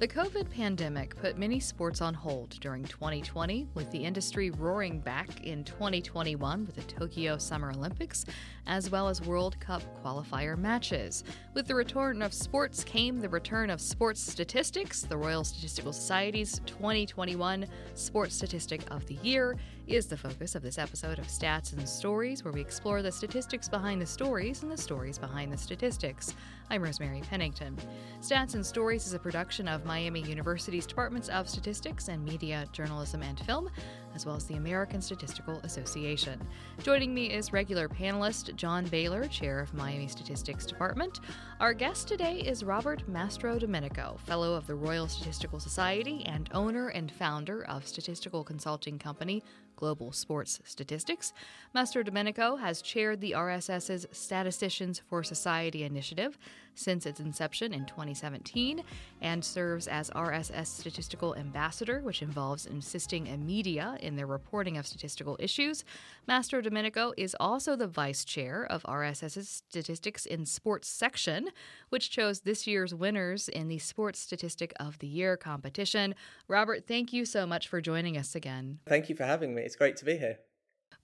The COVID pandemic put many sports on hold during 2020, with the industry roaring back in 2021 with the Tokyo Summer Olympics, as well as World Cup qualifier matches. With the return of sports came the return of sports statistics. The Royal Statistical Society's 2021 Sports Statistic of the Year is the focus of this episode of Stats and Stories, where we explore the statistics behind the stories and the stories behind the statistics. I'm Rosemary Pennington. Stats and Stories is a production of Miami University's Departments of Statistics and Media, Journalism, and Film, as well as the American Statistical Association. Joining me is regular panelist John Bailer, chair of Miami Statistics Department. Our guest today is Robert Mastrodomenico, fellow of the Royal Statistical Society and owner and founder of statistical consulting company Global Sports Statistics. Mastrodomenico has chaired the RSS's Statisticians for Society initiative since its inception in 2017 and serves as RSS Statistical Ambassador, which involves assisting a media in their reporting of statistical issues. Mastrodomenico is also the vice chair of RSS's Statistics in Sports section, which chose this year's winners in the Sports Statistic of the Year competition. Robert, thank you so much for joining us again. Thank you for having me. It's great to be here.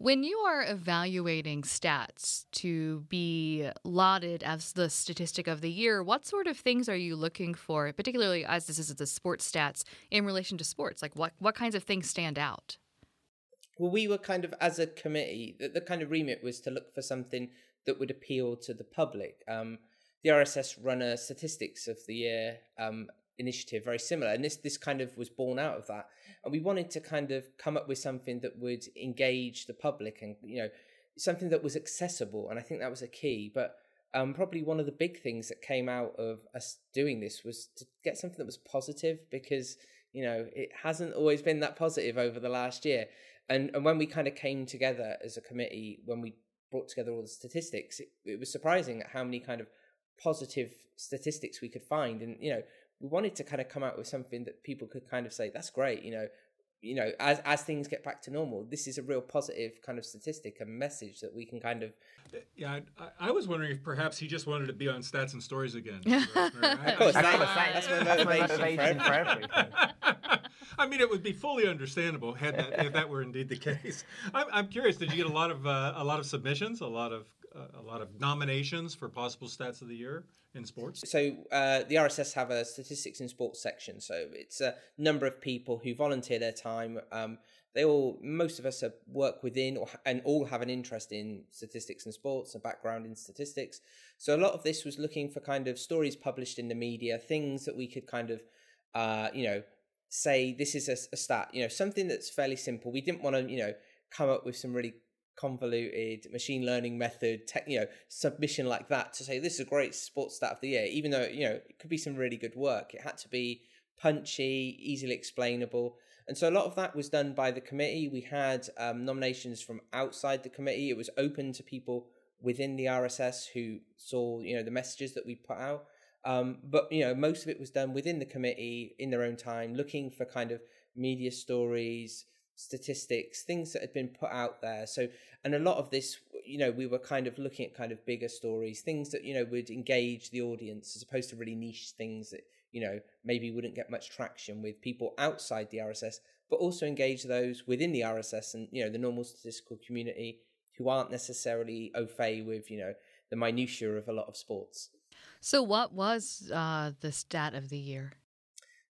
When you are evaluating stats to be lauded as the statistic of the year, what sort of things are you looking for, particularly as this is the sports stats in relation to sports? Like what, what kinds of things stand out? Well, we were kind of, as a committee, the, the kind of remit was to look for something that would appeal to the public. Um, the RSS run a statistics of the year um, initiative very similar and this this kind of was born out of that. And we wanted to kind of come up with something that would engage the public and you know something that was accessible and i think that was a key. But um, probably one of the big things that came out of us doing this was to get something that was positive because you know it hasn't always been that positive over the last year. And and when we kind of came together as a committee when we brought together all the statistics it, it was surprising at how many kind of positive statistics we could find. And you know we wanted to kind of come out with something that people could kind of say, that's great, you know, you know, as as things get back to normal, this is a real positive kind of statistic and message that we can kind of. Yeah, I, I was wondering if perhaps he just wanted to be on Stats and Stories again. of course, that, that's my motivation, for everything. I mean, it would be fully understandable had that, if that were indeed the case. I'm, I'm curious. Did you get a lot of uh, a lot of submissions, a lot of a lot of nominations for possible stats of the year? in sports? So uh, the RSS have a statistics in sports section. So it's a number of people who volunteer their time. Um, they all, most of us work within or, and all have an interest in statistics and sports, a background in statistics. So a lot of this was looking for kind of stories published in the media, things that we could kind of, uh, you know, say this is a, a stat, you know, something that's fairly simple. We didn't want to, you know, come up with some really convoluted machine learning method, tech, you know, submission like that to say this is a great sports stat of the year, even though you know it could be some really good work. It had to be punchy, easily explainable, and so a lot of that was done by the committee. We had um, nominations from outside the committee. It was open to people within the RSS who saw you know the messages that we put out. Um, but you know most of it was done within the committee in their own time, looking for kind of media stories statistics, things that had been put out there. So, and a lot of this, you know, we were kind of looking at kind of bigger stories, things that, you know, would engage the audience as opposed to really niche things that, you know, maybe wouldn't get much traction with people outside the RSS, but also engage those within the RSS and, you know, the normal statistical community who aren't necessarily au fait with, you know, the minutiae of a lot of sports. So, what was uh, the stat of the year?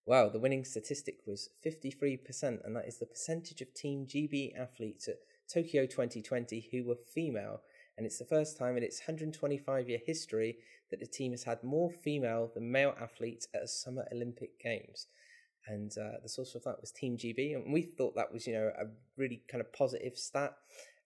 Wow, the winning statistic was 53%, and that is the percentage of Team GB athletes at Tokyo 2020 who were female. And it's the first time in its 125 year history that the team has had more female than male athletes at a Summer Olympic Games. And uh, the source of that was Team GB, and we thought that was, you know, a really kind of positive stat.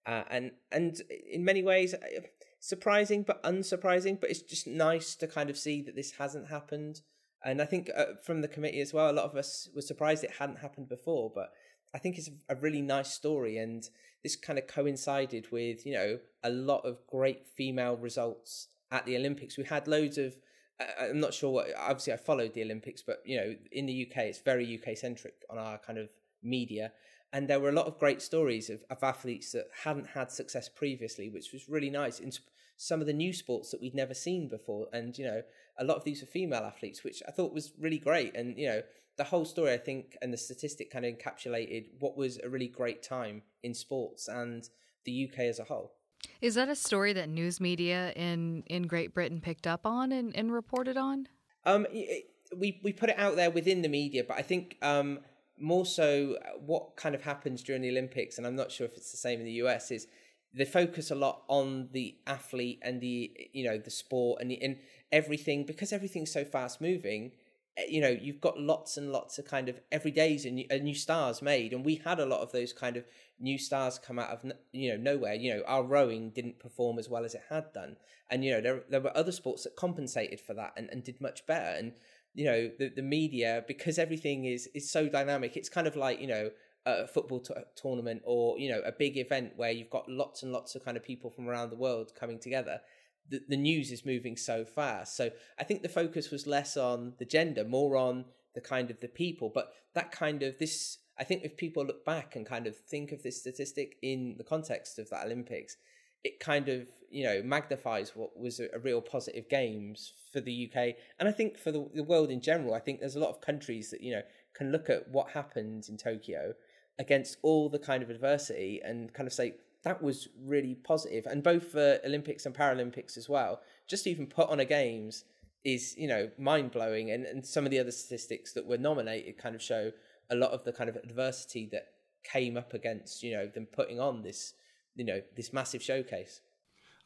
Uh, and and in many ways, uh, surprising but unsurprising. But it's just nice to kind of see that this hasn't happened and I think uh, from the committee as well, a lot of us were surprised it hadn't happened before. But I think it's a really nice story, and this kind of coincided with you know a lot of great female results at the Olympics. We had loads of. Uh, I'm not sure what. Obviously, I followed the Olympics, but you know, in the UK, it's very UK centric on our kind of media. And there were a lot of great stories of, of athletes that hadn't had success previously, which was really nice. In some of the new sports that we'd never seen before. And, you know, a lot of these were female athletes, which I thought was really great. And, you know, the whole story, I think, and the statistic kind of encapsulated what was a really great time in sports and the UK as a whole. Is that a story that news media in, in Great Britain picked up on and, and reported on? Um, it, we we put it out there within the media, but I think um, more so what kind of happens during the Olympics, and I'm not sure if it's the same in the US, is they focus a lot on the athlete and the you know the sport and the, and everything because everything's so fast moving eh, you know you've got lots and lots of kind of every day's a new, a new stars made and we had a lot of those kind of new stars come out of you know nowhere. You know our rowing didn't perform as well as it had done and you know there, there were other sports that compensated for that and, and did much better and you know the, the media because everything is is so dynamic it's kind of like you know a football t- tournament or you know a big event where you've got lots and lots of kind of people from around the world coming together. The, the news is moving so fast. So i think the focus was less on the gender more on the kind of the people. But that kind of this i think if people look back and kind of think of this statistic in the context of that olympics it kind of you know magnifies what was a, real positive games for the UK and I think for the, the world in general. I think there's a lot of countries that you know can look at what happened in Tokyo against all the kind of adversity and kind of say that was really positive. And both for olympics and paralympics as well. Just even put on a games is you know mind blowing and, and some of the other statistics that were nominated kind of show a lot of the kind of adversity that came up against you know them putting on this you know this massive showcase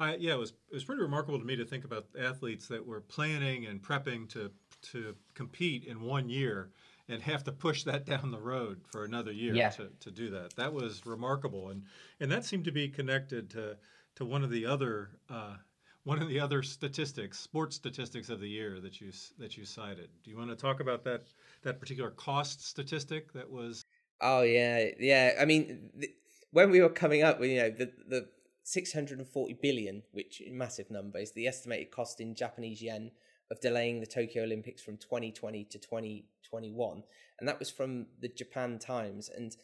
I, yeah, it was it was pretty remarkable to me to think about athletes that were planning and prepping to to compete in one year, and have to push that down the road for another year yeah. to, to do that. That was remarkable, and and that seemed to be connected to to one of the other uh, one of the other statistics, sports statistics of the year that you that you cited. Do you want to talk about that that particular cost statistic that was? Oh yeah, yeah. I mean, th- when we were coming up, you know, the the 640 billion, which massive number, is the estimated cost in Japanese yen of delaying the Tokyo Olympics from 2020 to 2021. And that was from the Japan Times. And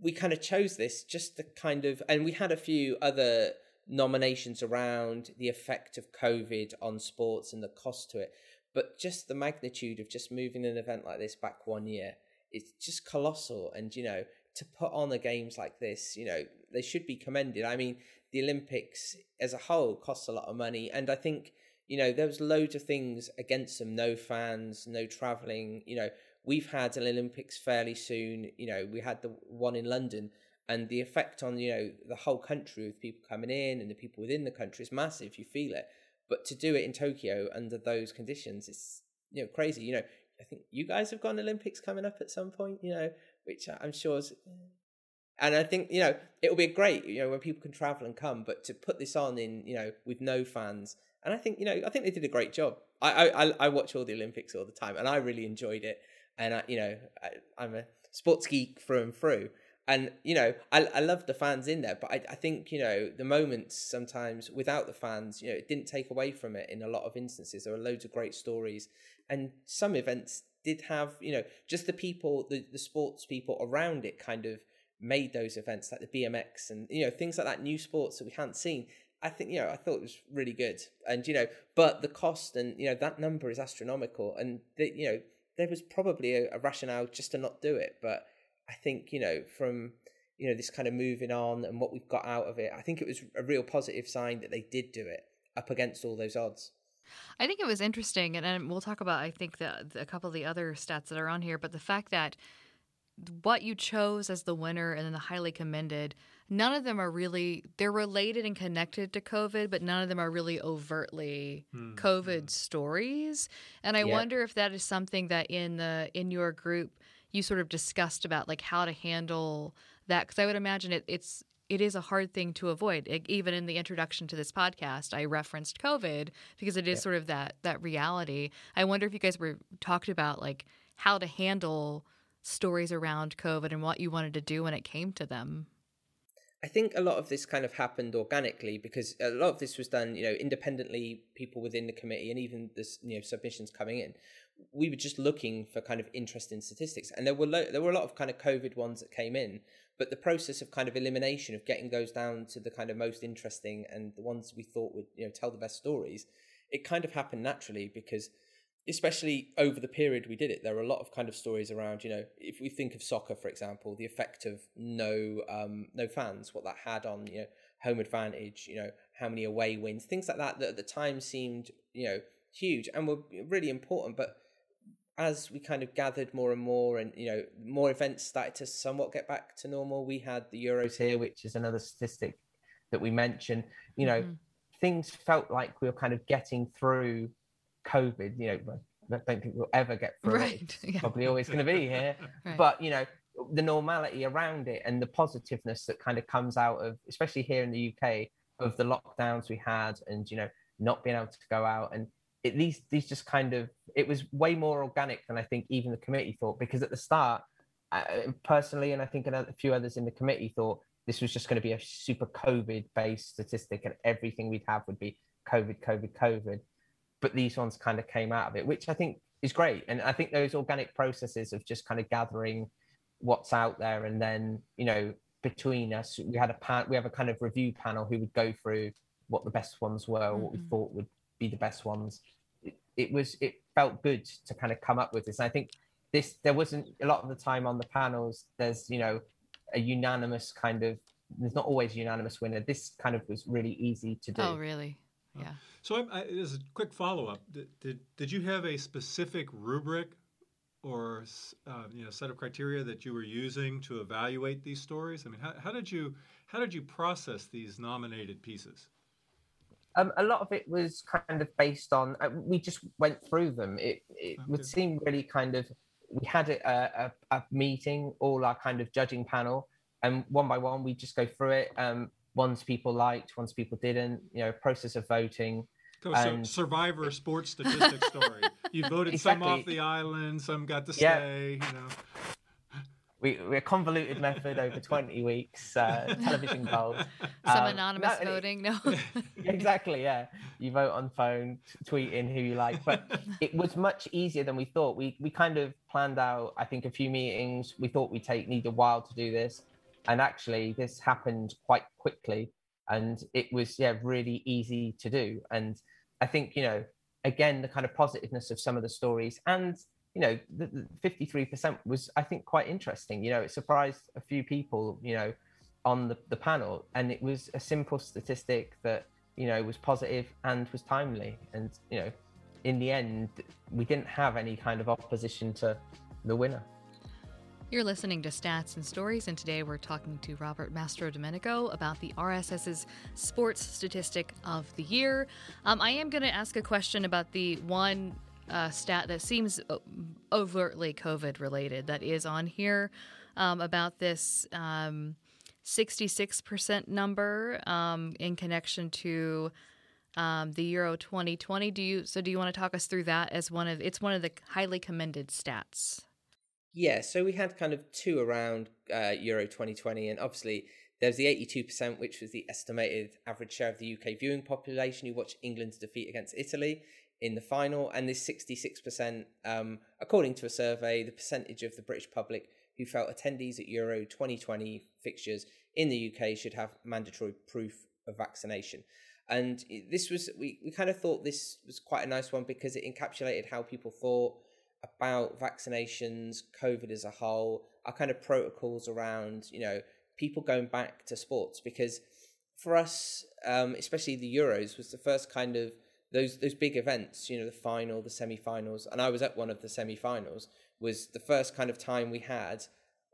we kind of chose this just to kind of, and we had a few other nominations around the effect of COVID on sports and the cost to it. But just the magnitude of just moving an event like this back one year, it's just colossal. And, you know, to put on the games like this, you know, they should be commended. I mean, the Olympics as a whole costs a lot of money. And I think you know, there was loads of things against them. No fans, no traveling. You know, we've had an Olympics fairly soon. You know, we had the one in London, and the effect on you know the whole country with people coming in and the people within the country is massive. You feel it, but to do it in Tokyo under those conditions, it's you know crazy. You know, I think you guys have got an Olympics coming up at some point. You know, which I'm sure is. And I think you know it'll be great, you know, when people can travel and come. But to put this on in, you know, with no fans, and I think you know I think they did a great job. I I I watch all the Olympics all the time, and I really enjoyed it. And I, you know I, am a sports geek through and through, and you know I I love the fans in there, but I I think you know the moments sometimes without the fans, you know, it didn't take away from it in a lot of instances. There were loads of great stories, and some events did have you know just the people the the sports people around it kind of made those events like the BMX and you know things like that new sports that we hadn't seen I think you know I thought it was really good, and you know, but the cost and you know that number is astronomical, and the, you know there was probably a, a, rationale just to not do it, but I think you know from you know this kind of moving on and what we've got out of it, I think it was a real positive sign that they did do it up against all those odds. I think it was interesting, and, and we'll talk about I think the, the, a couple of the other stats that are on here, but the fact that what you chose as the winner and then the highly commended none of them are really they're related and connected to covid but none of them are really overtly mm-hmm. covid stories and i yeah. wonder if that is something that in the in your group you sort of discussed about like how to handle that because i would imagine it, it's it is a hard thing to avoid it, even in the introduction to this podcast i referenced covid because it is yeah. sort of that that reality i wonder if you guys were talked about like how to handle stories around covid and what you wanted to do when it came to them I think a lot of this kind of happened organically because a lot of this was done, you know, independently, people within the committee and even the you know submissions coming in. we were just looking for kind of interesting statistics, and there were lo- there were a lot of kind of COVID ones that came in, but the process of kind of elimination of getting those down to the kind of most interesting and the ones we thought would you know tell the best stories, it kind of happened naturally because especially over the period we did it, there were a lot of kind of stories around, you know, if we think of soccer, for example, the effect of no um, no fans, what that had on, you know, home advantage, you know, how many away wins, things like that that at the time seemed, you know, huge and were really important. But as we kind of gathered more and more and, you know, more events started to somewhat get back to normal, we had the Euros here, which is another statistic that we mentioned, you know, mm-hmm. things felt like we were kind of getting through COVID, you know, I don't think we'll ever get through right. it. Yeah. probably always going to be here. right. But, you know, the normality around it and the positiveness that kind of comes out of, especially here in the UK, of the lockdowns we had and, you know, not being able to go out. And least these just kind of, it was way more organic than I think even the committee thought. Because at the start, uh, personally, and I think a few others in the committee thought this was just going to be a super COVID based statistic and everything we'd have would be COVID, COVID, COVID but these ones kind of came out of it, which I think is great. And I think those organic processes of just kind of gathering what's out there, and then you know between us, we had a pan, we have a kind of review panel who would go through what the best ones were, mm-hmm. what we mm-hmm. thought would be the best ones. It, it was it felt good to kind of come up with this. And I think this there wasn't a lot of the time on the panels. There's you know a unanimous kind of there's not always a unanimous winner. This kind of was really easy to do. Oh, really? Yeah. So I, as a quick follow up, did, did, did you have a specific rubric or uh, you know set of criteria that you were using to evaluate these stories? I mean, how, how did you how did you process these nominated pieces? Um, a lot of it was kind of based on uh, we just went through them. It it okay. would seem really kind of we had a, a, a, meeting, all our kind of judging panel, and one by one we just go through it. Um, ones people liked, ones people didn't. You know, process of voting. So survivor sports statistics story. You voted exactly. some off the island, some got to stay. Yeah. You know. We, we're a convoluted method over 20 weeks, uh, television polls. Some um, anonymous no, voting, no. exactly, yeah. You vote on phone, tweet in who you like. But it was much easier than we thought. We, we kind of planned out, I think, a few meetings. We thought we'd take need a while to do this and actually this happened quite quickly and it was yeah really easy to do. And i think you know again the kind of positiveness of some of the stories and you know the, the 53% was i think quite interesting. You know it surprised a few people you know on the, the panel. And it was a simple statistic that you know was positive and was timely. And you know in the end we didn't have any kind of opposition to the winner you're listening to Stats and Stories, and today we're talking to Robert Mastrodomenico about the RSS's Sports Statistic of the Year. Um, I am going to ask a question about the one uh, stat that seems overtly COVID related that is on here um, about this um, 66% number um, in connection to. Um, the Euro 2020. Do you so? Do you want to talk us through that as one of? It's one of the highly commended stats. Yeah, so we had kind of two around uh, Euro 2020, and obviously there's the 82%, which was the estimated average share of the UK viewing population who watched England's defeat against Italy in the final, and this 66%, um, according to a survey, the percentage of the British public who felt attendees at Euro 2020 fixtures in the UK should have mandatory proof of vaccination. And this was, we, we kind of thought this was quite a nice one because it encapsulated how people thought about vaccinations, COVID as a whole, our kind of protocols around, you know, people going back to sports because for us, um, especially the Euros, was the first kind of those those big events. You know, the final, the semi-finals, and I was at one of the semi-finals. Was the first kind of time we had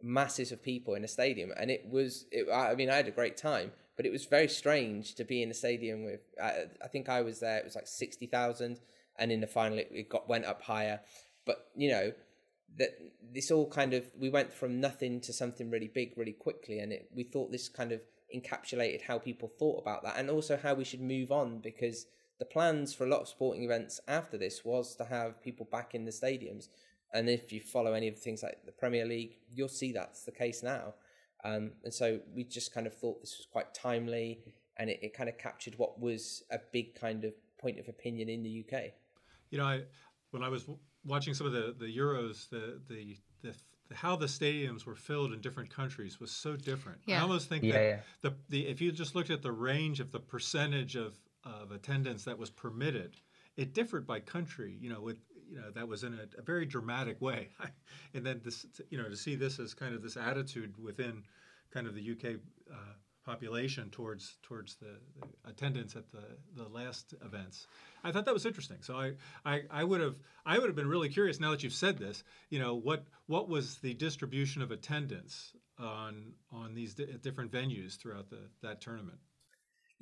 masses of people in a stadium, and it was. It, I mean, I had a great time, but it was very strange to be in a stadium with. I, I think I was there. It was like sixty thousand, and in the final, it, it got went up higher. But you know that this all kind of we went from nothing to something really big really quickly, and it, we thought this kind of encapsulated how people thought about that, and also how we should move on because the plans for a lot of sporting events after this was to have people back in the stadiums. And if you follow any of the things like the Premier League, you'll see that's the case now. Um, and so we just kind of thought this was quite timely and it, it kind of captured what was a big kind of point of opinion in the UK. You know, when I was watching some of the the Euros, the the the how the stadiums were filled in different countries was so different. Yeah. I almost think Yeah, that yeah. the the if you just looked at the range of the percentage of of attendance that was permitted, it differed by country. You know, with you know that was in a, a very dramatic way, and then this you know to see this as kind of this attitude within kind of the UK uh, population towards towards the, the attendance at the the last events. I thought that was interesting. So I, I, I would have I would have been really curious now that you've said this. You know what what was the distribution of attendance on on these di- different venues throughout the that tournament?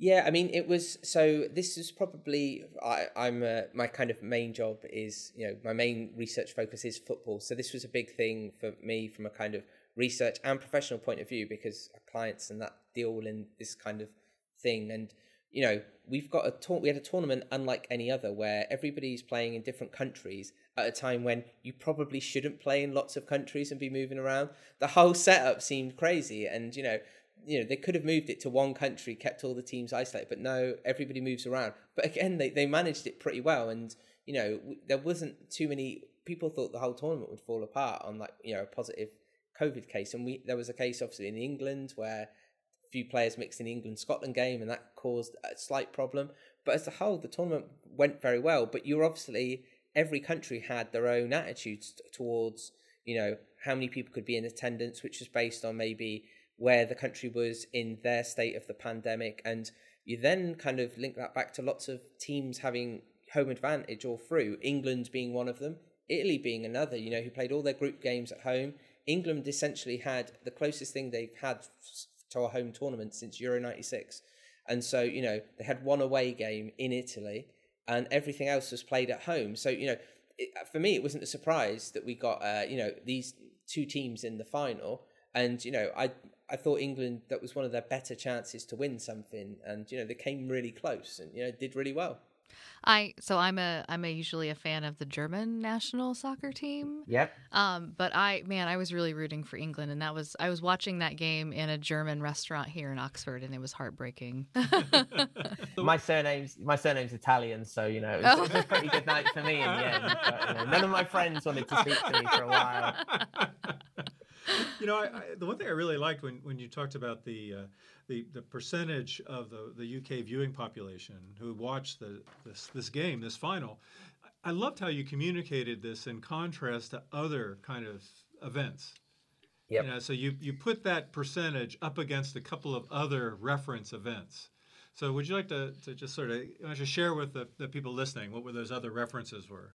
Yeah, I mean, it was so. This is probably I, I'm uh, my kind of main job is you know my main research focus is football. So this was a big thing for me from a kind of research and professional point of view because clients and that deal in this kind of thing. And you know, we've got a tour- we had a tournament unlike any other where everybody's playing in different countries at a time when you probably shouldn't play in lots of countries and be moving around. The whole setup seemed crazy, and you know you know they could have moved it to one country kept all the teams isolated but no everybody moves around but again they, they managed it pretty well and you know there wasn't too many people thought the whole tournament would fall apart on like you know a positive covid case and we there was a case obviously in england where a few players mixed in england scotland game and that caused a slight problem but as a whole the tournament went very well but you're obviously every country had their own attitudes towards you know how many people could be in attendance which was based on maybe where the country was in their state of the pandemic. And you then kind of link that back to lots of teams having home advantage all through, England being one of them, Italy being another, you know, who played all their group games at home. England essentially had the closest thing they've had to a home tournament since Euro 96. And so, you know, they had one away game in Italy and everything else was played at home. So, you know, it, for me, it wasn't a surprise that we got, uh, you know, these two teams in the final. And, you know, I, I thought England that was one of their better chances to win something, and you know they came really close and you know did really well. I so I'm a I'm a usually a fan of the German national soccer team. Yep. Um, but I man, I was really rooting for England, and that was I was watching that game in a German restaurant here in Oxford, and it was heartbreaking. my surname's my surname's Italian, so you know it was, it was a pretty good night for me in the end. But, you know, none of my friends wanted to speak to me for a while. you know, I, I, the one thing I really liked when, when you talked about the, uh, the the percentage of the, the UK viewing population who watched the this this game, this final, I loved how you communicated this in contrast to other kind of events. Yep. You know, so you you put that percentage up against a couple of other reference events. So would you like to, to just sort of you know, just share with the, the people listening what were those other references were?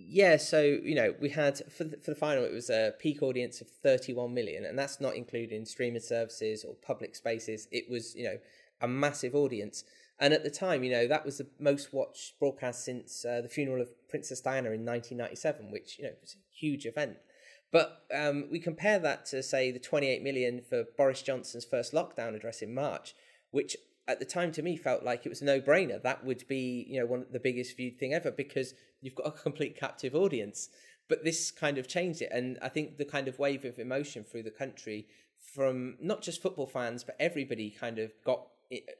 Yeah, so you know we had for the, for the final it was a peak audience of 31 million, and that's not including streaming services or public spaces. It was you know a massive audience, and at the time you know that was the most watched broadcast since uh, the funeral of Princess Diana in 1997, which you know was a huge event. But um, we compare that to say the 28 million for Boris Johnson's first lockdown address in March, which at the time to me felt like it was a no-brainer. That would be, you know, one of the biggest viewed thing ever because you've got a complete captive audience. But this kind of changed it, and I think the kind of wave of emotion through the country from not just football fans, but everybody kind of got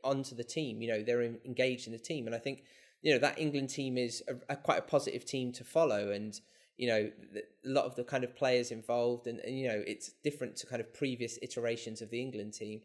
onto the team. You know, they're engaged in the team, and I think you know that England team is a, a quite a positive team to follow, and you know a lot of the kind of players involved, and, and you know it's different to kind of previous iterations of the England team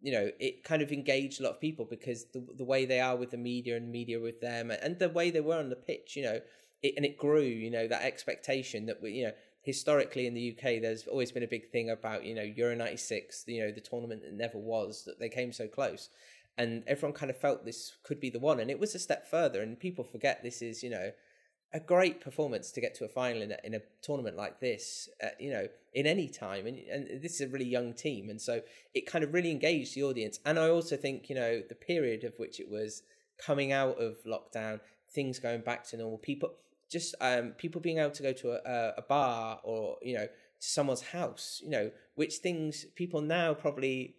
you know, it kind of engaged a lot of people because the the way they are with the media and media with them, and the way they were on the pitch, you know, it, and it grew. You know, that expectation that we, you know, historically in the UK, there's always been a big thing about you know Euro '96, you know, the tournament that never was that they came so close, and everyone kind of felt this could be the one, and it was a step further, and people forget this is you know a great performance to get to a final in a, in a tournament like this, uh, you know, in any time. And, and this is a really young team. And so it kind of really engaged the audience. And I also think, you know, the period of which it was coming out of lockdown, things going back to normal, people just um, people being able to go to a, a bar or, you know, to someone's house, you know, which things people now probably,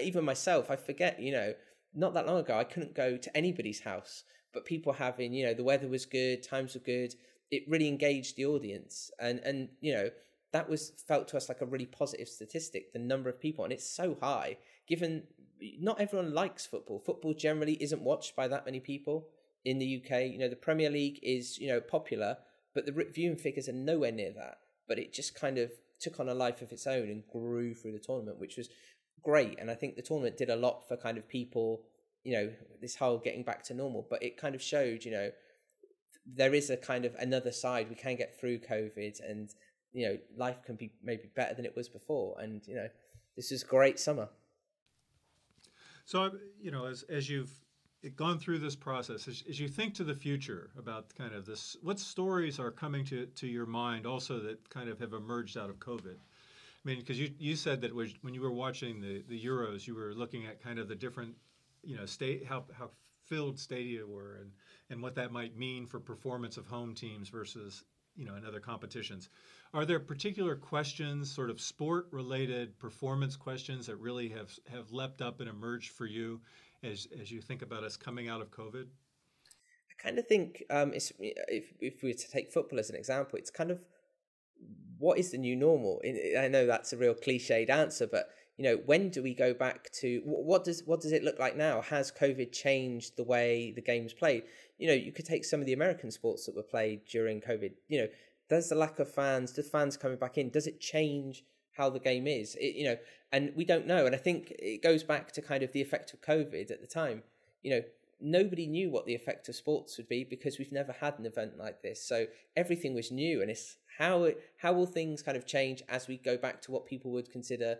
even myself, I forget, you know, not that long ago, I couldn't go to anybody's house but people having you know the weather was good times were good it really engaged the audience and and you know that was felt to us like a really positive statistic the number of people and it's so high given not everyone likes football football generally isn't watched by that many people in the UK you know the Premier League is you know popular but the viewing figures are nowhere near that. But it just kind of took on a life of its own and grew through the tournament, which was great. And I think the tournament did a lot for kind of people, you know, this whole getting back to normal. But it kind of showed, you know, there is a kind of another side. We can get through COVID, and you know, life can be maybe better than it was before. And you know, this is great summer. So you know, as as you've gone through this process, as, as, you think to the future about kind of this, what stories are coming to, to your mind also that kind of have emerged out of COVID? I mean, because you, you said that when you were watching the, the Euros, you were looking at kind of the different, you know, state how, how filled stadia were and, and what that might mean for performance of home teams versus, you know, in other competitions. Are there particular questions, sort of sport related performance questions that really have, have leapt up and emerged for you as as you think about us coming out of COVID? I kind of think um, if if we were to take football as an example, it's kind of what is the new normal? I know that's a real cliched answer, but you know, when do we go back to what does what does it look like now? Has COVID changed the way the game's played? You know, you could take some of the American sports that were played during COVID. You know, does the lack of fans, does fans coming back in, does it change how the game is? It, you know, and we don't know. And I think it goes back to kind of the effect of COVID at the time. You know, nobody knew what the effect of sports would be because we've never had an event like this. So everything was new, and it's how how will things kind of change as we go back to what people would consider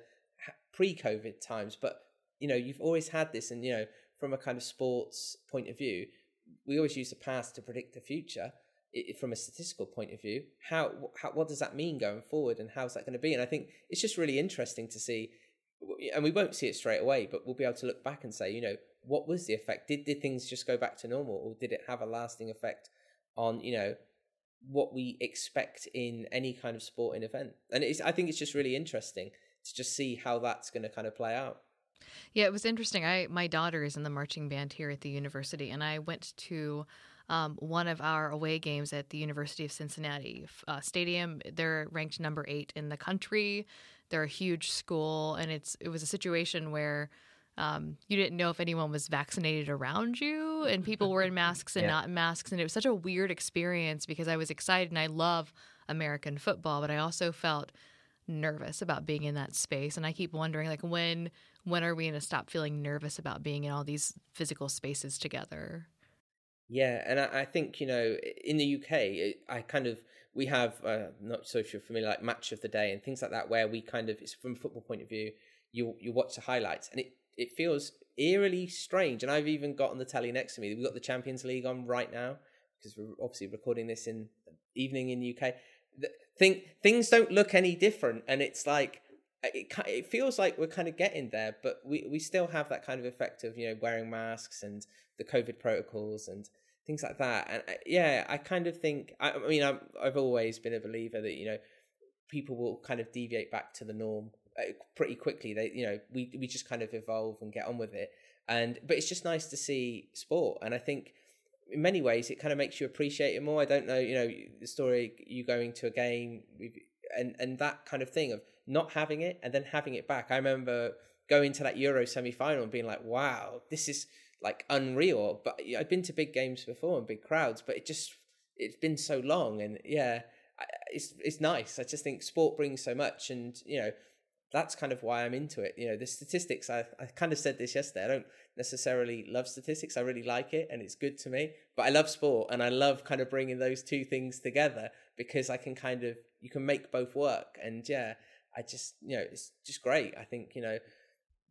pre-COVID times? But you know, you've always had this, and you know, from a kind of sports point of view, we always use the past to predict the future. From a statistical point of view how, how what does that mean going forward and how's that going to be? And i think it's just really interesting to see and we won't see it straight away but we'll be able to look back and say you know what was the effect? Did did things just go back to normal or did it have a lasting effect on you know what we expect in any kind of sporting event? And it's i think it's just really interesting to just see how that's going to kind of play out yeah it was interesting i my daughter is in the marching band here at the university and i went to um, one of our away games at the University of Cincinnati uh, Stadium. They're ranked number eight in the country. They're a huge school, and it's it was a situation where um, you didn't know if anyone was vaccinated around you, and people were in masks and yeah. not in masks, and it was such a weird experience because I was excited and I love American football, but I also felt nervous about being in that space, and I keep wondering like when when are we going to stop feeling nervous about being in all these physical spaces together? Yeah, and I, I, think you know in the UK, I kind of we have uh, not so sure familiar like match of the day and things like that, where we kind of it's from a football point of view. You you watch the highlights, and it it feels eerily strange. And I've even got on the telly next to me. We've got the Champions League on right now because we're obviously recording this in evening in the UK. The, thing things don't look any different, and it's like it it feels like we're kind of getting there, but we we still have that kind of effect of you know wearing masks and the COVID protocols and things like that. And uh, yeah, I kind of think. I, I mean, I'm, I've always been a believer that you know people will kind of deviate back to the norm uh, pretty quickly. They, you know, we we just kind of evolve and get on with it. And but it's just nice to see sport, and I think in many ways it kind of makes you appreciate it more. I don't know, you know, the story you going to a game and and that kind of thing of not having it and then having it back. I remember going to that Euro semi final and being like, wow, this is like unreal. But I've been to big games before and big crowds, but it just it's been so long, and yeah, it's it's nice. I just think sport brings so much, and you know that's kind of why I'm into it. You know, the statistics. I I kind of said this yesterday. I don't necessarily love statistics. I really like it, and it's good to me. But I love sport, and I love kind of bringing those two things together because I can kind of you can make both work, and yeah. I just, you know, it's just great. I think, you know,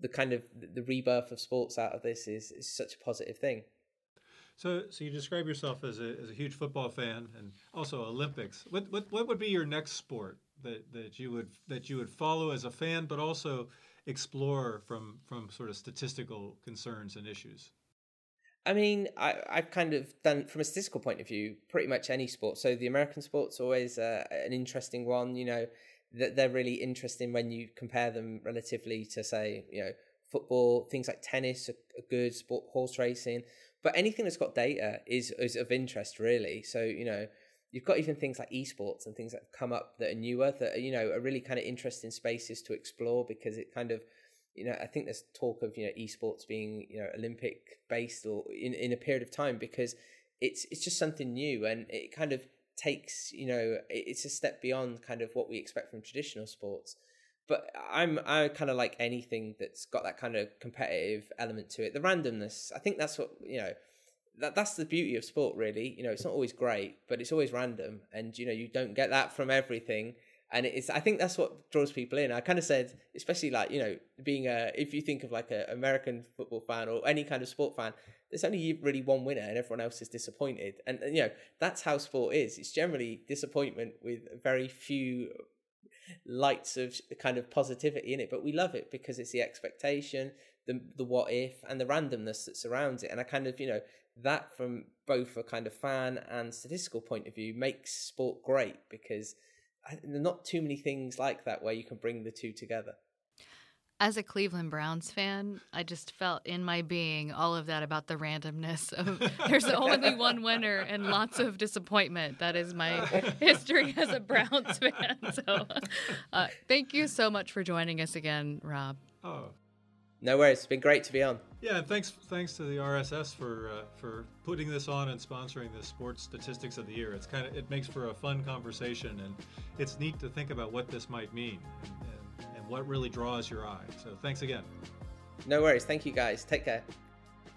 the kind of the rebirth of sports out of this is, is such a positive thing. So, so you describe yourself as a, as a huge football fan and also Olympics. What, what, what would be your next sport that, that you would that you would follow as a fan, but also explore from from sort of statistical concerns and issues? I mean, I, I've kind of done from a statistical point of view pretty much any sport. So the American sport's always uh, an interesting one. You know, that they're really interesting when you compare them relatively to say you know football things like tennis are, good sport horse racing but anything that's got data is is of interest really so you know you've got even things like esports and things that have come up that are newer that are, you know are really kind of interesting spaces to explore because it kind of you know i think there's talk of you know esports being you know olympic based or in, in a period of time because it's it's just something new and it kind of takes you know it's a step beyond kind of what we expect from traditional sports. But i'm i kind of like anything that's got that kind of competitive element to it. The randomness i think that's what you know that that's the beauty of sport really. You know it's not always great but it's always random and you know you don't get that from everything. And it's i think that's what draws people in. I kind of said especially like you know being a if you think of like an american football fan or any kind of sport fan there's only really one winner and everyone else is disappointed. And, and you know that's how sport is. It's generally disappointment with very few lights of kind of positivity in it but we love it because it's the expectation the the what if and the randomness that surrounds it. And i kind of you know that from both a kind of fan and statistical point of view makes sport great because there are not too many things like that where you can bring the two together as a Cleveland Browns fan, I just felt in my being all of that about the randomness of there's only one winner and lots of disappointment. That is my history as a Browns fan. So, uh, thank you so much for joining us again, Rob. Oh, no worries. It's been great to be on. Yeah, and thanks thanks to the RSS for uh, for putting this on and sponsoring the sports statistics of the year. It's kind of it makes for a fun conversation, and it's neat to think about what this might mean. And, and what really draws your eye. So thanks again. No worries. Thank you guys. Take care.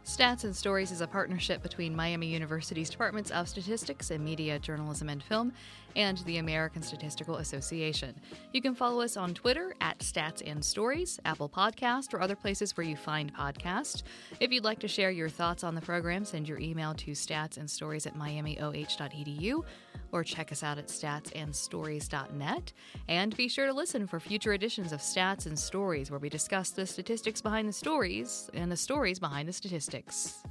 Stats and Stories is a partnership between Miami University's Departments of Statistics and Media, Journalism, and Film and the American Statistical Association. You can follow us on Twitter at Stats and Stories, Apple Podcast, or other places where you find podcasts. If you'd like to share your thoughts on the program, send your email to statsandstories at miamioh.edu or check us out at statsandstories.net. And be sure to listen for future editions of Stats and Stories, where we discuss the statistics behind the stories and the stories behind the statistics.